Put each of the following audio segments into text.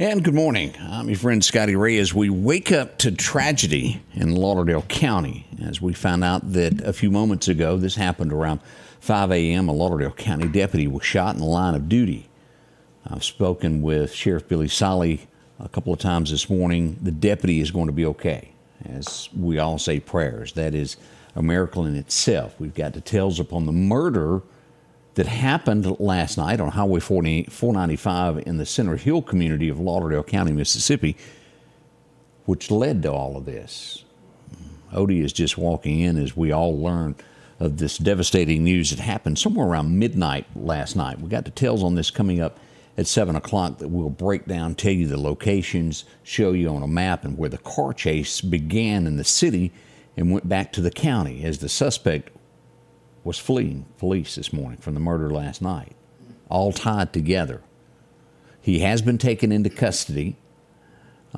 And good morning. I'm your friend Scotty Ray as we wake up to tragedy in Lauderdale County. As we found out that a few moments ago, this happened around 5 a.m., a Lauderdale County deputy was shot in the line of duty. I've spoken with Sheriff Billy Sollie a couple of times this morning. The deputy is going to be okay, as we all say prayers. That is a miracle in itself. We've got details upon the murder that happened last night on Highway 40, 495 in the Center Hill community of Lauderdale County, Mississippi, which led to all of this. Odie is just walking in as we all learn of this devastating news that happened somewhere around midnight last night. We got details on this coming up at 7 o'clock that we'll break down, tell you the locations, show you on a map, and where the car chase began in the city and went back to the county as the suspect was fleeing police this morning from the murder last night, all tied together. He has been taken into custody.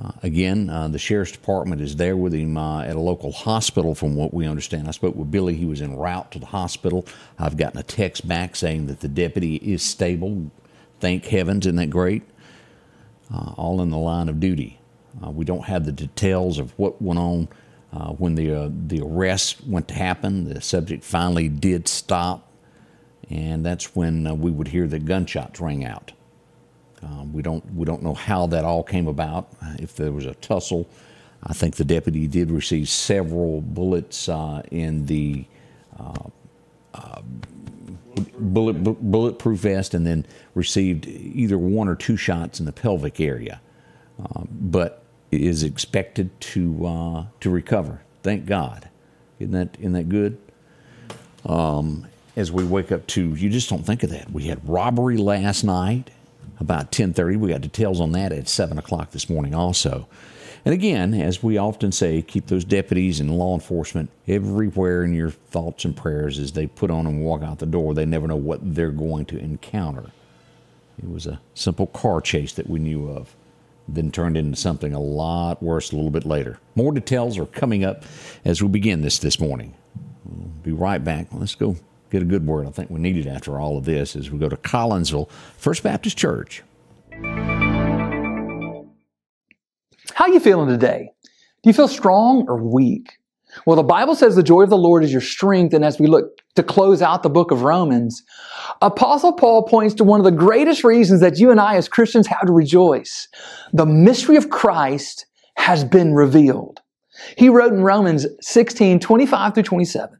Uh, again, uh, the sheriff's department is there with him uh, at a local hospital, from what we understand. I spoke with Billy. He was en route to the hospital. I've gotten a text back saying that the deputy is stable. Thank heavens, isn't that great? Uh, all in the line of duty. Uh, we don't have the details of what went on uh, when the uh, the arrest went to happen, the subject finally did stop, and that's when uh, we would hear the gunshots ring out. Um, we don't we don't know how that all came about. If there was a tussle, I think the deputy did receive several bullets uh, in the uh, uh, bullet bulletproof vest, and then received either one or two shots in the pelvic area. but is expected to uh, to recover. Thank God. Isn't that isn't that good? Um, as we wake up to, you just don't think of that. We had robbery last night about 10:30. We got details on that at 7 o'clock this morning also. And again, as we often say, keep those deputies and law enforcement everywhere in your thoughts and prayers as they put on and walk out the door. They never know what they're going to encounter. It was a simple car chase that we knew of then turned into something a lot worse a little bit later. More details are coming up as we begin this this morning. We'll be right back. Let's go get a good word. I think we need it after all of this as we go to Collinsville First Baptist Church. How you feeling today? Do you feel strong or weak? Well, the Bible says the joy of the Lord is your strength. And as we look to close out the book of Romans, Apostle Paul points to one of the greatest reasons that you and I as Christians have to rejoice. The mystery of Christ has been revealed. He wrote in Romans 16, 25 through 27.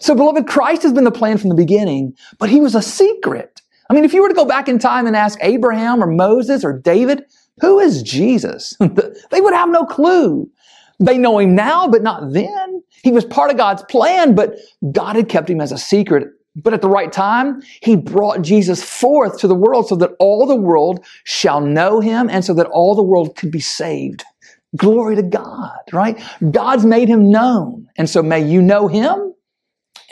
So, beloved, Christ has been the plan from the beginning, but he was a secret. I mean, if you were to go back in time and ask Abraham or Moses or David, who is Jesus? they would have no clue. They know him now, but not then. He was part of God's plan, but God had kept him as a secret. But at the right time, he brought Jesus forth to the world so that all the world shall know him and so that all the world could be saved. Glory to God, right? God's made him known. And so may you know him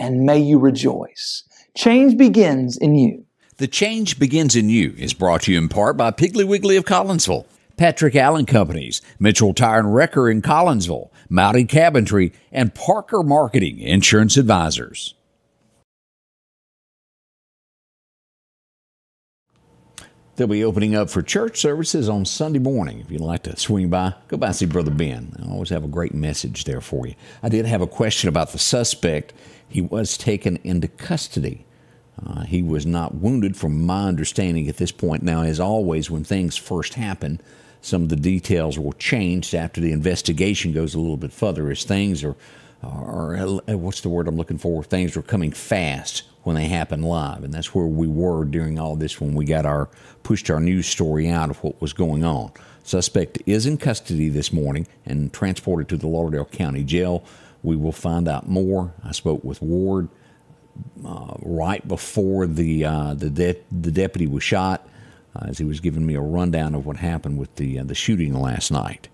and may you rejoice. Change begins in you. The Change Begins in You is brought to you in part by Piggly Wiggly of Collinsville, Patrick Allen Companies, Mitchell Tire and Wrecker in Collinsville, Mounty Cabinetry, and Parker Marketing Insurance Advisors. They'll be opening up for church services on Sunday morning. If you'd like to swing by, go by and see Brother Ben. I always have a great message there for you. I did have a question about the suspect he was taken into custody. Uh, he was not wounded, from my understanding at this point. Now, as always, when things first happen, some of the details were changed after the investigation goes a little bit further. As things are, are uh, what's the word I'm looking for? Things are coming fast when they happen live, and that's where we were during all this when we got our pushed our news story out of what was going on. Suspect is in custody this morning and transported to the Lauderdale County Jail. We will find out more. I spoke with Ward uh, right before the uh, the, de- the deputy was shot, uh, as he was giving me a rundown of what happened with the uh, the shooting last night.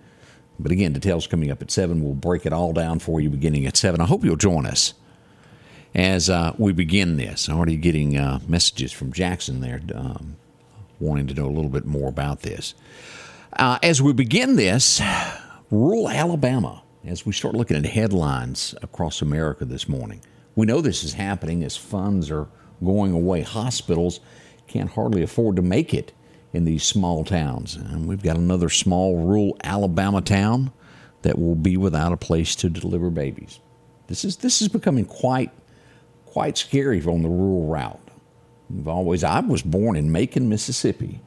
But again, details coming up at 7. We'll break it all down for you beginning at 7. I hope you'll join us as uh, we begin this. I'm already getting uh, messages from Jackson there um, wanting to know a little bit more about this. Uh, as we begin this, rural Alabama, as we start looking at headlines across America this morning, we know this is happening as funds are going away. Hospitals can't hardly afford to make it in these small towns. And we've got another small rural Alabama town that will be without a place to deliver babies. This is this is becoming quite quite scary on the rural route. We've always I was born in Macon, Mississippi.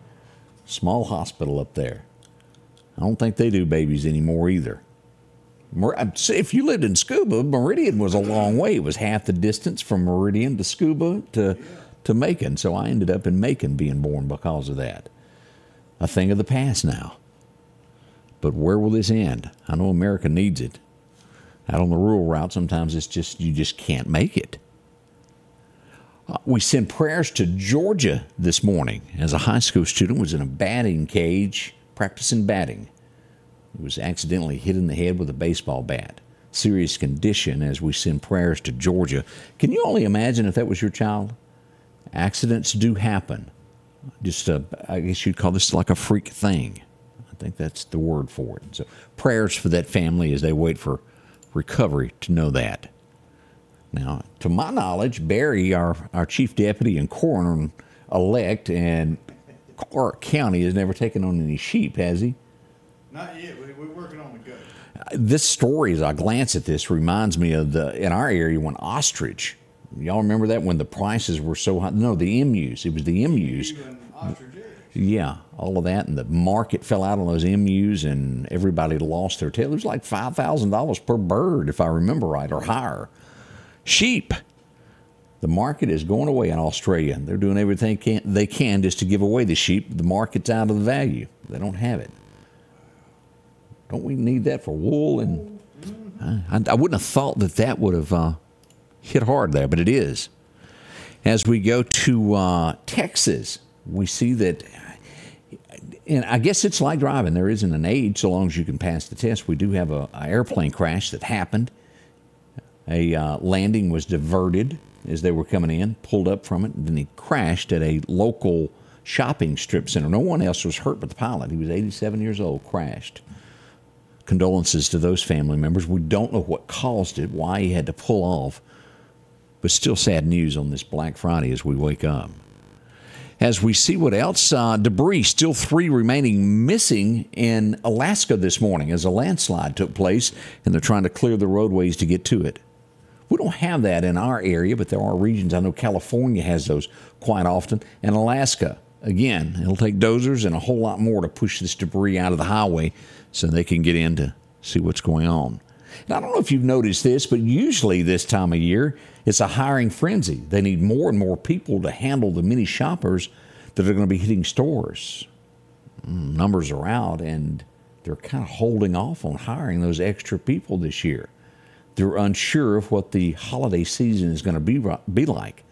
Small hospital up there. I don't think they do babies anymore either. If you lived in Scooba, Meridian was a long way. It was half the distance from Meridian to Scooba to to Macon. So I ended up in Macon being born because of that. A thing of the past now. But where will this end? I know America needs it. Out on the rural route, sometimes it's just, you just can't make it. Uh, we send prayers to Georgia this morning as a high school student was in a batting cage practicing batting. He was accidentally hit in the head with a baseball bat. Serious condition as we send prayers to Georgia. Can you only imagine if that was your child? accidents do happen. Just, a, I guess you'd call this like a freak thing. I think that's the word for it. So, prayers for that family as they wait for recovery to know that. Now, to my knowledge, Barry, our, our chief deputy and coroner elect in Clark County, has never taken on any sheep, has he? Not yet. We, are working on the goat. This story, as I glance at this, reminds me of the in our area when ostrich Y'all remember that when the prices were so high? No, the emus. It was the emus. Yeah, all of that, and the market fell out on those emus, and everybody lost their tail. It was like five thousand dollars per bird, if I remember right, or higher. Sheep. The market is going away in Australia. They're doing everything they can just to give away the sheep. The market's out of the value. They don't have it. Don't we need that for wool? And I, I wouldn't have thought that that would have uh, hit hard there, but it is. As we go to uh, Texas, we see that, and I guess it's like driving. There isn't an age so long as you can pass the test. We do have a, a airplane crash that happened. A uh, landing was diverted as they were coming in, pulled up from it, and then he crashed at a local shopping strip center. No one else was hurt but the pilot. He was 87 years old, crashed. Condolences to those family members. We don't know what caused it, why he had to pull off but still sad news on this Black Friday as we wake up. As we see what else, uh, debris, still three remaining missing in Alaska this morning as a landslide took place, and they're trying to clear the roadways to get to it. We don't have that in our area, but there are regions. I know California has those quite often, and Alaska. Again, it'll take dozers and a whole lot more to push this debris out of the highway so they can get in to see what's going on. And I don't know if you've noticed this, but usually this time of year, it's a hiring frenzy. They need more and more people to handle the many shoppers that are going to be hitting stores. Mm, numbers are out, and they're kind of holding off on hiring those extra people this year. They're unsure of what the holiday season is going to be, be like.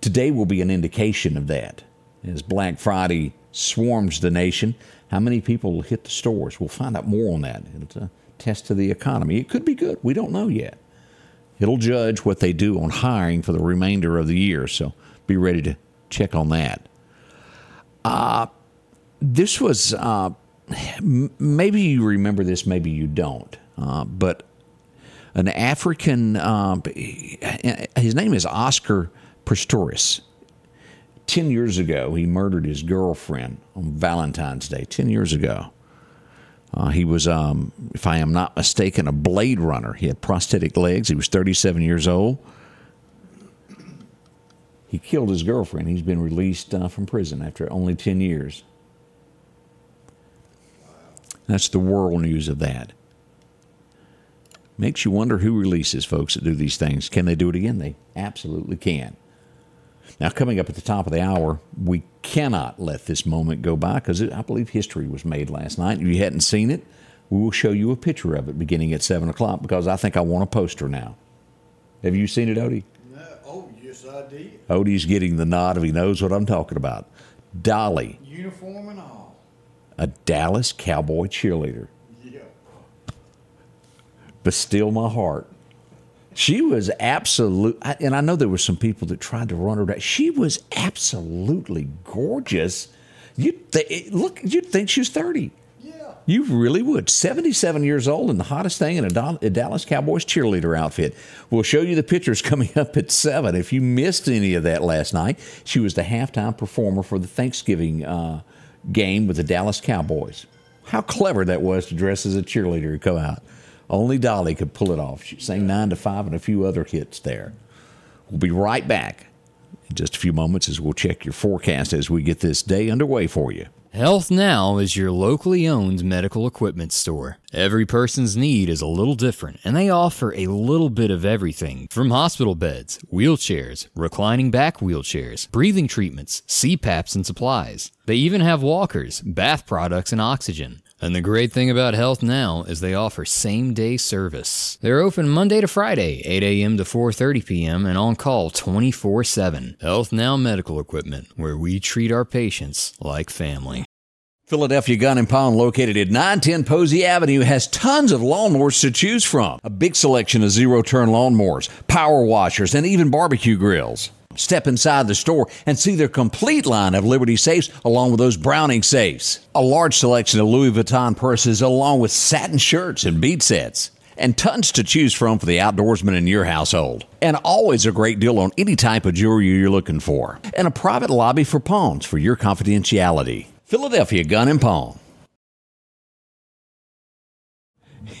Today will be an indication of that. As Black Friday swarms the nation, how many people will hit the stores? We'll find out more on that. It's a test of the economy. It could be good. We don't know yet. It'll judge what they do on hiring for the remainder of the year. So be ready to check on that. Uh, this was, uh, maybe you remember this, maybe you don't, uh, but an African, uh, his name is Oscar Pistorius. 10 years ago, he murdered his girlfriend on Valentine's Day, 10 years ago. Uh, he was, um, if I am not mistaken, a blade runner. He had prosthetic legs. He was 37 years old. He killed his girlfriend. He's been released uh, from prison after only 10 years. That's the world news of that. Makes you wonder who releases folks that do these things. Can they do it again? They absolutely can. Now, coming up at the top of the hour, we cannot let this moment go by because I believe history was made last night. If you hadn't seen it, we will show you a picture of it beginning at 7 o'clock because I think I want a poster now. Have you seen it, Odie? No. Oh, yes, I did. Odie's getting the nod if he knows what I'm talking about. Dolly. Uniform and all. A Dallas Cowboy cheerleader. But still my heart. She was absolute, and I know there were some people that tried to run her down. She was absolutely gorgeous. You th- look, you'd think she was thirty. Yeah. You really would. 77 years old and the hottest thing in a, Dal- a Dallas Cowboys cheerleader outfit. We'll show you the pictures coming up at 7. If you missed any of that last night, she was the halftime performer for the Thanksgiving uh, game with the Dallas Cowboys. How clever that was to dress as a cheerleader and come out. Only Dolly could pull it off. She sang 9 to 5 and a few other hits there. We'll be right back in just a few moments as we'll check your forecast as we get this day underway for you. Health Now is your locally owned medical equipment store. Every person's need is a little different, and they offer a little bit of everything from hospital beds, wheelchairs, reclining back wheelchairs, breathing treatments, CPAPs, and supplies. They even have walkers, bath products, and oxygen. And the great thing about Health Now is they offer same-day service. They're open Monday to Friday, 8 a.m. to 4:30 p.m. and on call 24/7. Health Now Medical Equipment, where we treat our patients like family. Philadelphia Gun and Pawn, located at 910 Posey Avenue, has tons of lawnmowers to choose from. A big selection of zero turn lawnmowers, power washers, and even barbecue grills. Step inside the store and see their complete line of Liberty safes along with those Browning safes. A large selection of Louis Vuitton purses along with satin shirts and bead sets. And tons to choose from for the outdoorsman in your household. And always a great deal on any type of jewelry you're looking for. And a private lobby for pawns for your confidentiality. Philadelphia Gun and Pawn.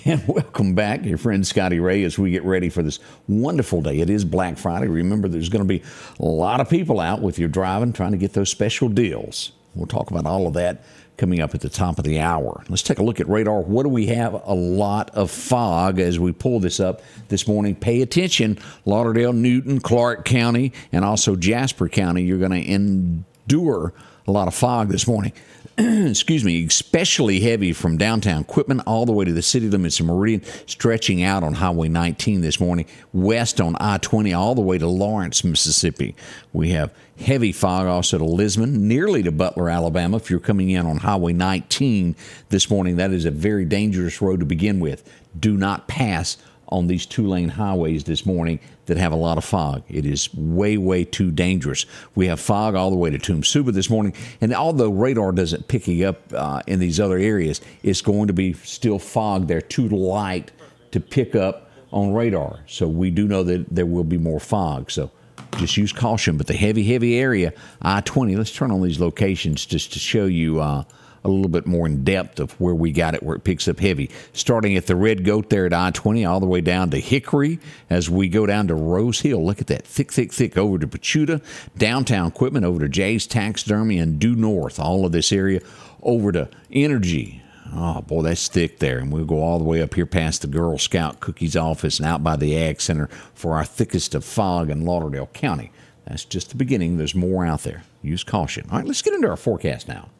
And welcome back, your friend Scotty Ray, as we get ready for this wonderful day. It is Black Friday. Remember, there's going to be a lot of people out with your driving, trying to get those special deals. We'll talk about all of that coming up at the top of the hour. Let's take a look at radar. What do we have? A lot of fog as we pull this up this morning. Pay attention. Lauderdale, Newton, Clark County, and also Jasper County. You're going to endure a lot of fog this morning. excuse me, especially heavy from downtown Quitman all the way to the city limits of Meridian, stretching out on Highway 19 this morning, west on I 20 all the way to Lawrence, Mississippi. We have heavy fog also to Lisbon, nearly to Butler, Alabama. If you're coming in on Highway 19 this morning, that is a very dangerous road to begin with. Do not pass on these two lane highways this morning that have a lot of fog. It is way, way too dangerous. We have fog all the way to Toomsuba this morning, and although radar doesn't pick you up uh, in these other areas, it's going to be still fog there, too light to pick up on radar. So we do know that there will be more fog. So just use caution. But the heavy, heavy area, I 20, let's turn on these locations just to show you. Uh, a little bit more in depth of where we got it, where it picks up heavy. Starting at the Red Goat there at I 20, all the way down to Hickory as we go down to Rose Hill. Look at that thick, thick, thick over to Pachuta, downtown Quitman over to Jay's Taxidermy, and due north, all of this area over to Energy. Oh boy, that's thick there, and we'll go all the way up here past the Girl Scout Cookies office and out by the Ag Center for our thickest of fog in Lauderdale County. That's just the beginning. There's more out there. Use caution. All right, let's get into our forecast now.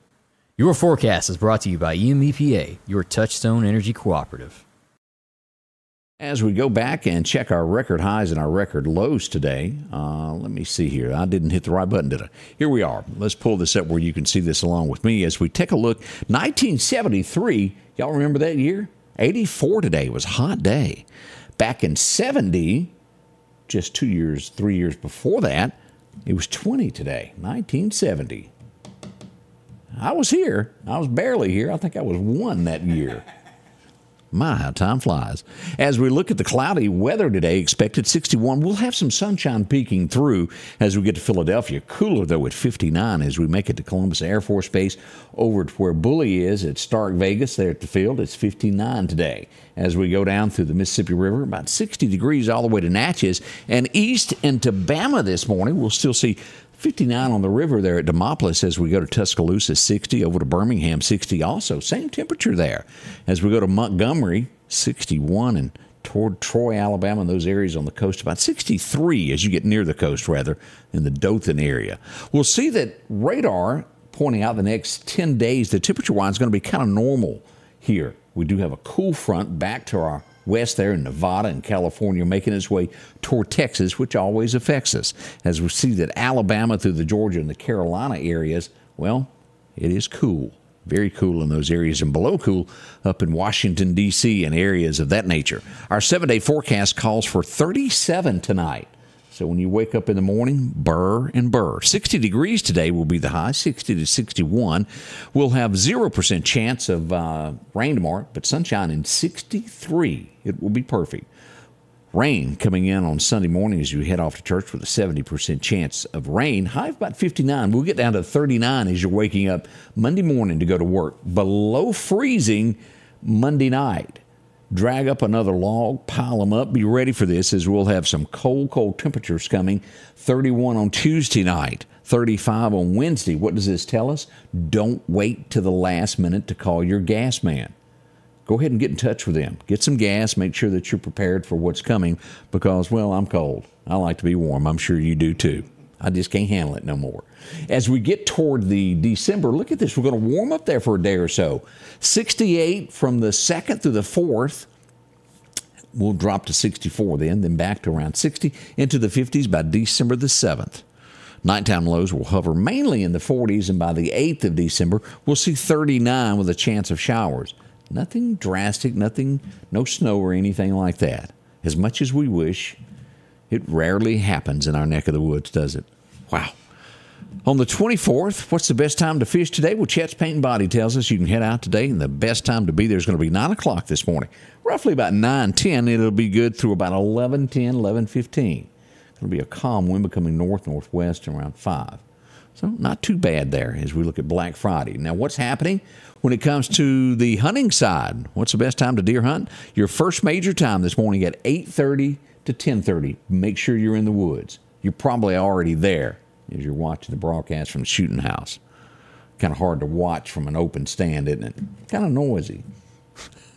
Your forecast is brought to you by EMEPA, your Touchstone Energy Cooperative. As we go back and check our record highs and our record lows today, uh, let me see here. I didn't hit the right button, did I? Here we are. Let's pull this up where you can see this along with me as we take a look. 1973, y'all remember that year? 84 today was a hot day. Back in 70, just two years, three years before that, it was 20 today, 1970. I was here. I was barely here. I think I was one that year. My, how time flies. As we look at the cloudy weather today, expected 61. We'll have some sunshine peeking through as we get to Philadelphia. Cooler, though, at 59 as we make it to Columbus Air Force Base over to where Bully is at Stark Vegas there at the field. It's 59 today. As we go down through the Mississippi River, about 60 degrees all the way to Natchez. And east into Bama this morning, we'll still see 59 on the river there at Demopolis as we go to Tuscaloosa, 60 over to Birmingham, 60 also. Same temperature there. As we go to Montgomery, 61 and toward Troy, Alabama, and those areas on the coast, about 63 as you get near the coast, rather, in the Dothan area. We'll see that radar pointing out the next 10 days, the temperature wise is going to be kind of normal here. We do have a cool front back to our west there in Nevada and California, making its way toward Texas, which always affects us. As we see that Alabama through the Georgia and the Carolina areas, well, it is cool. Very cool in those areas and below cool up in Washington, D.C. and areas of that nature. Our seven day forecast calls for 37 tonight. So when you wake up in the morning, burr and burr. 60 degrees today will be the high, 60 to 61. We'll have 0% chance of uh, rain tomorrow, but sunshine in 63. It will be perfect. Rain coming in on Sunday morning as you head off to church with a 70% chance of rain. High of about 59. We'll get down to 39 as you're waking up Monday morning to go to work. Below freezing Monday night. Drag up another log, pile them up. Be ready for this as we'll have some cold, cold temperatures coming. 31 on Tuesday night, 35 on Wednesday. What does this tell us? Don't wait to the last minute to call your gas man go ahead and get in touch with them. Get some gas, make sure that you're prepared for what's coming because, well, I'm cold. I like to be warm. I'm sure you do too. I just can't handle it no more. As we get toward the December, look at this. We're going to warm up there for a day or so. 68 from the 2nd through the 4th. We'll drop to 64 then, then back to around 60 into the 50s by December the 7th. Nighttime lows will hover mainly in the 40s, and by the 8th of December, we'll see 39 with a chance of showers. Nothing drastic, nothing, no snow or anything like that. As much as we wish, it rarely happens in our neck of the woods, does it? Wow. On the 24th, what's the best time to fish today? Well, Chet's Paint and Body tells us you can head out today, and the best time to be there is going to be 9 o'clock this morning. Roughly about 9 10. It'll be good through about 11 10, 11 15. It'll be a calm wind becoming north northwest around 5. So, not too bad there as we look at Black Friday. Now, what's happening when it comes to the hunting side? What's the best time to deer hunt? Your first major time this morning at 8:30 to 10:30. Make sure you're in the woods. You're probably already there as you're watching the broadcast from the shooting house. Kind of hard to watch from an open stand, isn't it? Kind of noisy.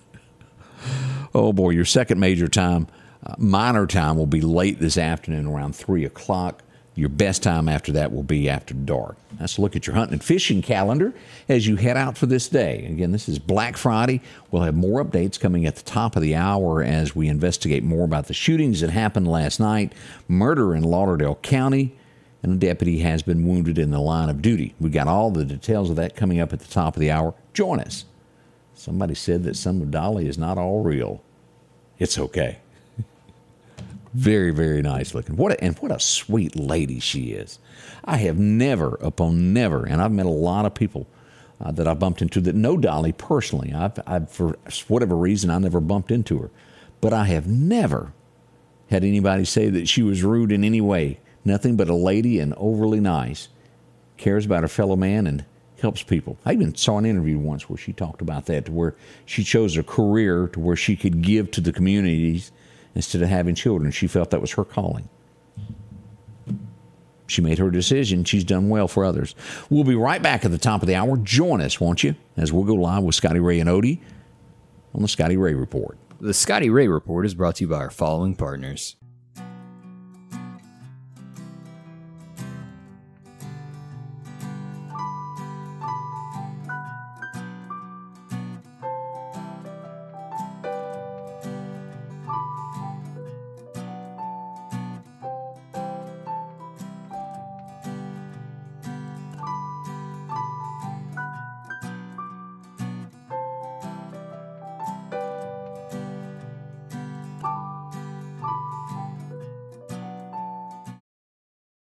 oh boy, your second major time, uh, minor time, will be late this afternoon around 3 o'clock. Your best time after that will be after dark. Let's look at your hunting and fishing calendar as you head out for this day. Again, this is Black Friday. We'll have more updates coming at the top of the hour as we investigate more about the shootings that happened last night, murder in Lauderdale County, and a deputy has been wounded in the line of duty. We've got all the details of that coming up at the top of the hour. Join us. Somebody said that some of Dolly is not all real. It's okay. Very, very nice looking. What a, and what a sweet lady she is. I have never, upon never, and I've met a lot of people uh, that I bumped into that know Dolly personally. I've, I've, for whatever reason, I never bumped into her, but I have never had anybody say that she was rude in any way. Nothing but a lady and overly nice. Cares about her fellow man and helps people. I even saw an interview once where she talked about that, to where she chose a career to where she could give to the communities instead of having children. She felt that was her calling. She made her decision. She's done well for others. We'll be right back at the top of the hour. Join us, won't you, as we'll go live with Scotty Ray and Odie on the Scotty Ray Report. The Scotty Ray Report is brought to you by our following partners.